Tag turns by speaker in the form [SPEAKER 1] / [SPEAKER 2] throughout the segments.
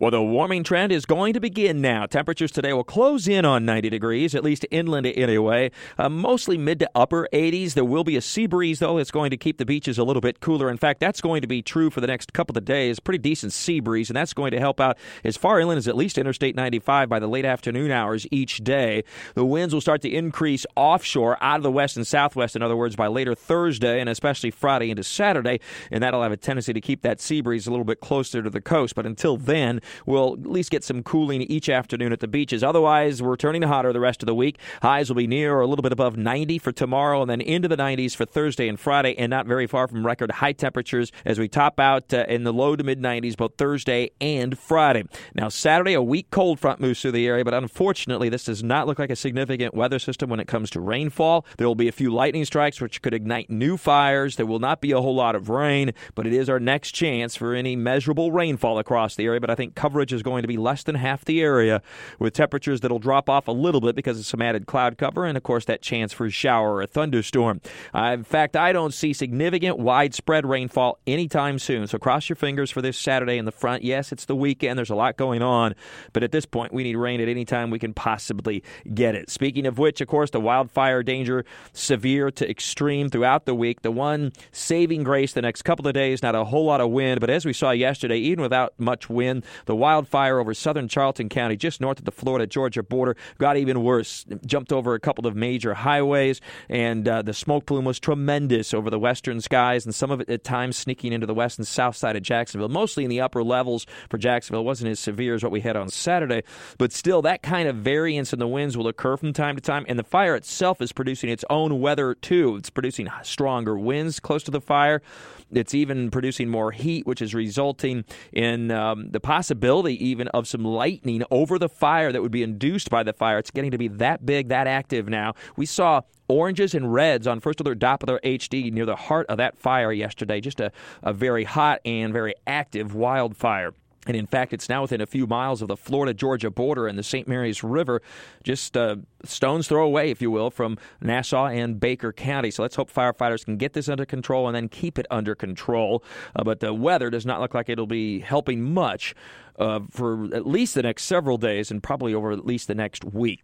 [SPEAKER 1] Well, the warming trend is going to begin now. Temperatures today will close in on 90 degrees, at least inland anyway. Uh, mostly mid to upper 80s. There will be a sea breeze, though. It's going to keep the beaches a little bit cooler. In fact, that's going to be true for the next couple of days. Pretty decent sea breeze, and that's going to help out as far inland as at least Interstate 95 by the late afternoon hours each day. The winds will start to increase offshore out of the west and southwest, in other words, by later Thursday and especially Friday into Saturday, and that'll have a tendency to keep that sea breeze a little bit closer to the coast. But until then, We'll at least get some cooling each afternoon at the beaches. Otherwise, we're turning hotter the rest of the week. Highs will be near or a little bit above 90 for tomorrow and then into the 90s for Thursday and Friday, and not very far from record high temperatures as we top out uh, in the low to mid 90s both Thursday and Friday. Now, Saturday, a weak cold front moves through the area, but unfortunately, this does not look like a significant weather system when it comes to rainfall. There will be a few lightning strikes, which could ignite new fires. There will not be a whole lot of rain, but it is our next chance for any measurable rainfall across the area. But I think coverage is going to be less than half the area, with temperatures that'll drop off a little bit because of some added cloud cover, and of course that chance for a shower or a thunderstorm. Uh, in fact, I don't see significant widespread rainfall anytime soon. So cross your fingers for this Saturday in the front. Yes, it's the weekend. There's a lot going on, but at this point, we need rain at any time we can possibly get it. Speaking of which, of course, the wildfire danger severe to extreme throughout the week. The one saving grace the next couple of days, not a whole lot of wind, but as we saw yesterday, even without much wind, the wildfire over southern Charlton County, just north of the Florida Georgia border, got even worse. Jumped over a couple of major highways, and uh, the smoke plume was tremendous over the western skies, and some of it at times sneaking into the west and south side of Jacksonville, mostly in the upper levels for Jacksonville. It wasn't as severe as what we had on Saturday, but still, that kind of variance in the winds will occur from time to time, and the fire itself is producing its own weather too. It's producing stronger winds close to the fire. It's even producing more heat, which is resulting in um, the possibility even of some lightning over the fire that would be induced by the fire. It's getting to be that big, that active now. We saw oranges and reds on First Alert Doppler HD near the heart of that fire yesterday. Just a, a very hot and very active wildfire. And in fact, it's now within a few miles of the Florida Georgia border and the St. Mary's River, just uh, stone's throw away, if you will, from Nassau and Baker County. So let's hope firefighters can get this under control and then keep it under control. Uh, but the weather does not look like it'll be helping much uh, for at least the next several days and probably over at least the next week.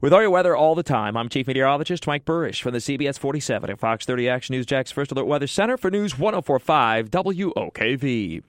[SPEAKER 1] With all your weather all the time, I'm Chief Meteorologist Mike Buresh from the CBS 47 at Fox 30 Action News Jax First Alert Weather Center for News 1045 WOKV.